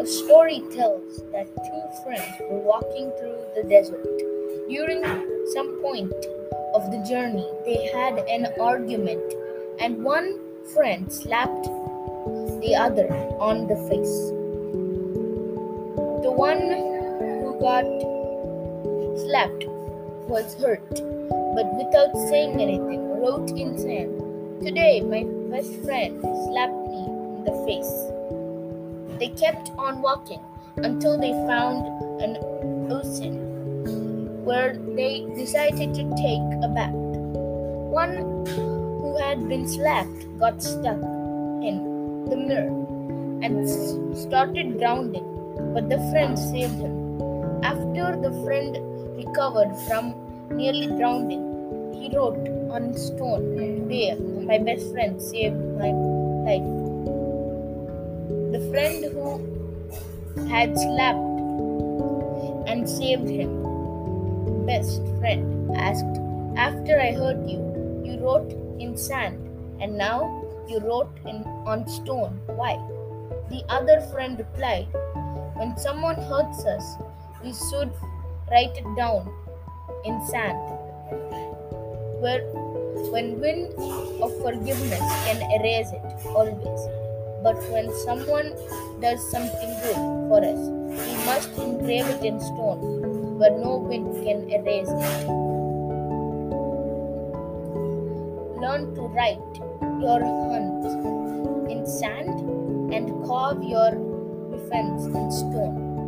A story tells that two friends were walking through the desert. During some point of the journey, they had an argument, and one friend slapped the other on the face. The one who got slapped was hurt, but without saying anything, wrote in sand, Today my best friend slapped me in the face. They kept on walking until they found an ocean where they decided to take a bath. One who had been slapped got stuck in the mirror and started drowning, but the friend saved him. After the friend recovered from nearly drowning, he wrote on stone, Today my best friend saved my life. Friend who had slapped and saved him, best friend, asked, After I hurt you, you wrote in sand, and now you wrote in, on stone. Why? The other friend replied, When someone hurts us, we should write it down in sand. Where when wind of forgiveness can erase it always. But when someone does something good for us, we must engrave it in stone, where no wind can erase it. Learn to write your hunts in sand and carve your defense in stone.